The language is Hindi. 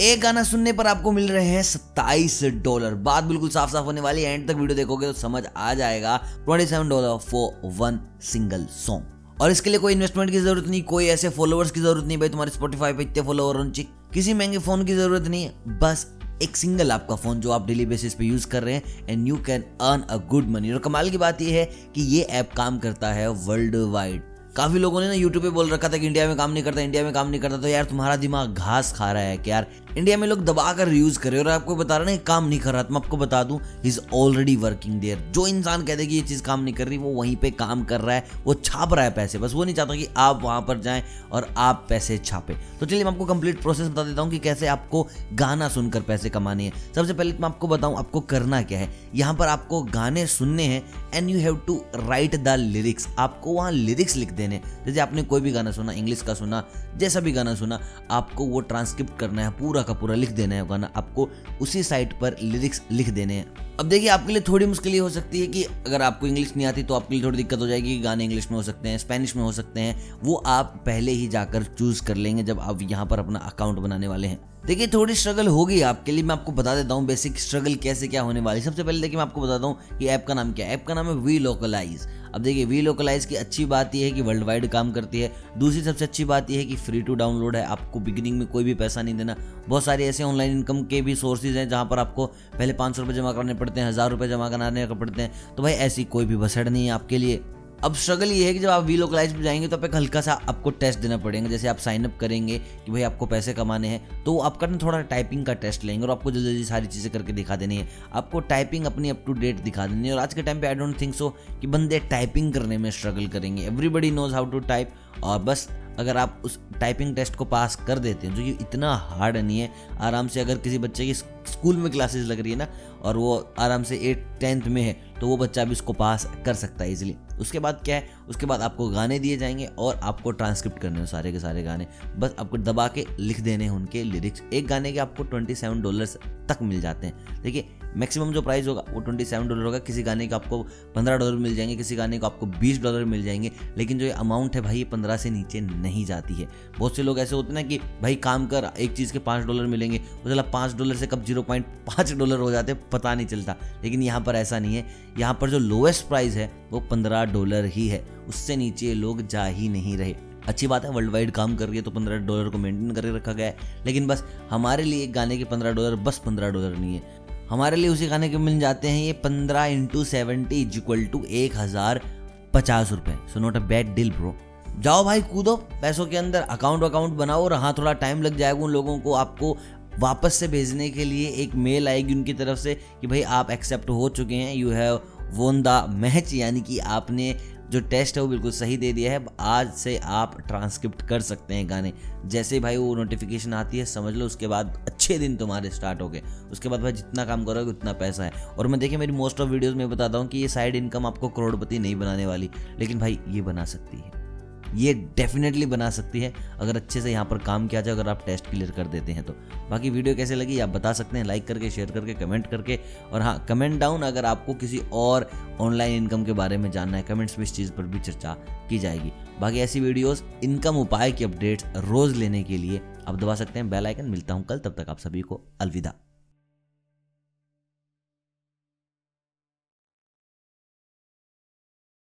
एक गाना सुनने पर आपको मिल रहे हैं सत्ताईस डॉलर। बात बिल्कुल साफ़ साफ़ होने वाली है। एंड तक वीडियो देखोगे तो समझ आ जाएगा। Twenty seven dollar for one single song और इसके लिए कोई इन्वेस्टमेंट की ज़रूरत नहीं, कोई ऐसे फॉलोअर्स की ज़रूरत नहीं भाई। तुम्हारे स्पॉटीफाई पे इतने फॉलोअर होने किसी महँगे फ़ोन की ज़रूरत नहीं बस एक सिंगल आपका फ़ोन जो आप डेली बेसिस पे यूज़ कर रहे हैं and you can earn a good money और कमाल की बात यह है कि ये ऐप काम करता है वर्ल्ड वाइड काफ़ी लोगों ने ना यूट्यूब पे बोल रखा था कि इंडिया में काम नहीं करता इंडिया में काम नहीं करता। तो यार तुम्हारा दिमाग घास खा रहा है कि यार इंडिया में लोग दबा कर यूज़ करे और आपको बता रहे ना काम नहीं कर रहा तो मैं आपको बता दूँ इज़ ऑलरेडी वर्किंग देयर जो इंसान कहते कि ये चीज़ काम नहीं कर रही, वो वहीं पे काम कर रहा है, वो छाप रहा है पैसे, बस वो नहीं चाहता कि आप वहाँ पर जाएँ और आप पैसे छापे। तो चलिए, मैं आपको कंप्लीट प्रोसेस बता देता हूँ कि कैसे आपको गाना सुनकर पैसे कमाने हैं। सबसे पहले तो मैं आपको बताऊँ, आपको करना क्या है। यहाँ पर आपको गाने सुनने हैं and you have to write the lyrics आपको वहाँ लिरिक्स लिख देने जैसे आपने कोई भी गाना सुना इंग्लिश का सुना, जैसा भी गाना सुना, आपको वो ट्रांसक्रिप्ट करना है, पूरा का पूरा लिख देना है गाना आपको उसी साइट पर लिरिक्स लिख देने हैं। अब देखिए, आपके लिए थोड़ी मुश्किल हो सकती है कि अगर आपको इंग्लिश नहीं आती तो आपके लिए थोड़ी दिक्कत हो जाएगी कि गाने इंग्लिश में हो सकते हैं स्पेनिश में हो सकते हैं। वो आप पहले ही जाकर चूज़ कर लेंगे जब आप यहाँ पर अपना अकाउंट बनाने वाले हैं। देखिए, थोड़ी स्ट्रगल होगी आपके लिए। मैं आपको बता देता हूँ बेसिक स्ट्रगल कैसे क्या होने वाली सबसे पहले देखिए, मैं आपको बताता हूँ कि ऐप का नाम क्या है। ऐप का नाम है वी लोकलाइज अब देखिए वी लोकलाइज की अच्छी बात यह है कि वर्ल्ड वाइड काम करती है। दूसरी सबसे अच्छी बात यह है कि फ्री टू डाउनलोड है। आपको बिगिनिंग में कोई भी पैसा नहीं देना। बहुत सारे ऐसे ऑनलाइन इनकम के भी सोर्सेज हैं जहाँ पर आपको पहले पाँच सौ रुपये जमा कराने पड़ते हैं, हज़ार रुपये जमा कराने पड़ते हैं। तो भाई ऐसी कोई भी बसड़ नहीं है आपके लिए। अब स्ट्रगल ये है कि जब आप वी लोकलाइज पर जाएँगे तो आप एक हल्का सा आपको टेस्ट देना पड़ेगा। जैसे आप साइन अप करेंगे कि भाई आपको पैसे कमाने हैं तो आपका ना थोड़ा टाइपिंग का टेस्ट लेंगे और आपको जल्दी जल्दी सारी चीज़ें करके दिखा देनी है। आपको टाइपिंग अपनी अप टू डेट दिखा देनी है। और आज के टाइम पर आई डोंट थिंक सो कि बंदे टाइपिंग करने में स्ट्रगल करेंगे। Everybody knows how to type और बस अगर आप उस टाइपिंग टेस्ट को पास कर देते हैं, जो कि इतना हार्ड नहीं है, आराम से अगर किसी बच्चे की स्कूल में क्लासेस लग रही है ना, और वो आराम से एट टेंथ में है तो वो बच्चा भी इसको पास कर सकता है इजीली उसके बाद क्या है? उसके बाद आपको गाने दिए जाएँगे और आपको ट्रांसक्रिप्ट करने हैं, सारे के सारे गाने. बस आपको दबा के लिख देने हैं उनके लिरिक्स एक गाने के आपको ट्वेंटी सेवन डॉलर्स तक मिल जाते हैं. देखिए मैक्सिमम जो प्राइस होगा वो ट्वेंटी सेवन डॉलर होगा। किसी गाने का आपको पंद्रह डॉलर मिल जाएँगे, किसी गाने को आपको बीस डॉलर मिल जाएँगे, लेकिन जो ये अमाउंट है भाई, ये पंद्रह से नीचे नहीं जाती है। बहुत से लोग ऐसे होते ना कि भाई काम कर, एक चीज़ के पाँच डॉलर मिलेंगे वो चला पाँच डॉलर से कब ज़ीरो पॉइंट पाँच डॉलर हो जाते पता नहीं चलता। लेकिन यहाँ पर ऐसा नहीं है। यहाँ पर जो लोएस्ट प्राइस है, वो पंद्रह डॉलर ही है। उससे नीचे लोग जा ही नहीं रहे। अच्छी बात है वर्ल्ड वाइड काम कर रही है तो पंद्रह डॉलर को मेंटेन करके रखा गया है। लेकिन बस, हमारे लिए एक गाने के पंद्रह डॉलर बस पंद्रह डॉलर नहीं है। हमारे लिए उसी गाने के मिल जाते हैं ये पंद्रह into seventy is equal to एक हज़ार पचास रुपए। So not a bad deal bro जाओ भाई, कूदो, पैसों के अंदर अकाउंट अकाउंट बनाओ और हाँ थोड़ा टाइम लग जाएगा उन लोगों को आपको वापस से भेजने के लिए। एक मेल आएगी उनकी तरफ़ से कि भाई आप एक्सेप्ट हो चुके हैं। You have won the match यानी कि आपने जो टेस्ट है वो बिल्कुल सही दे दिया है। आज से आप ट्रांसक्रिप्ट कर सकते हैं गाने। जैसे भाई वो नोटिफिकेशन आती है, समझ लो, उसके बाद अच्छे दिन तुम्हारे स्टार्ट हो गए। उसके बाद भाई जितना काम करोगे, उतना पैसा है। और मैं देखिए, मेरी मोस्ट ऑफ़ वीडियोज़ में बताता हूँ कि ये साइड इनकम आपको करोड़पति नहीं बनाने वाली, लेकिन भाई ये बना सकती है। ये डेफिनेटली बना सकती है, अगर अच्छे से यहाँ पर काम किया जाए, अगर आप टेस्ट क्लियर कर देते हैं तो। बाकी वीडियो कैसे लगी, आप बता सकते हैं लाइक करके शेयर करके कमेंट करके। और हाँ कमेंट डाउन अगर आपको किसी और ऑनलाइन इनकम के बारे में जानना है कमेंट्स में इस चीज़ पर भी चर्चा की जाएगी। बाकी ऐसी वीडियोस इनकम उपाय की अपडेट्स रोज़ लेने के लिए आप दबा सकते हैं बेल आइकन मिलता हूँ कल, तब तक आप सभी को अलविदा।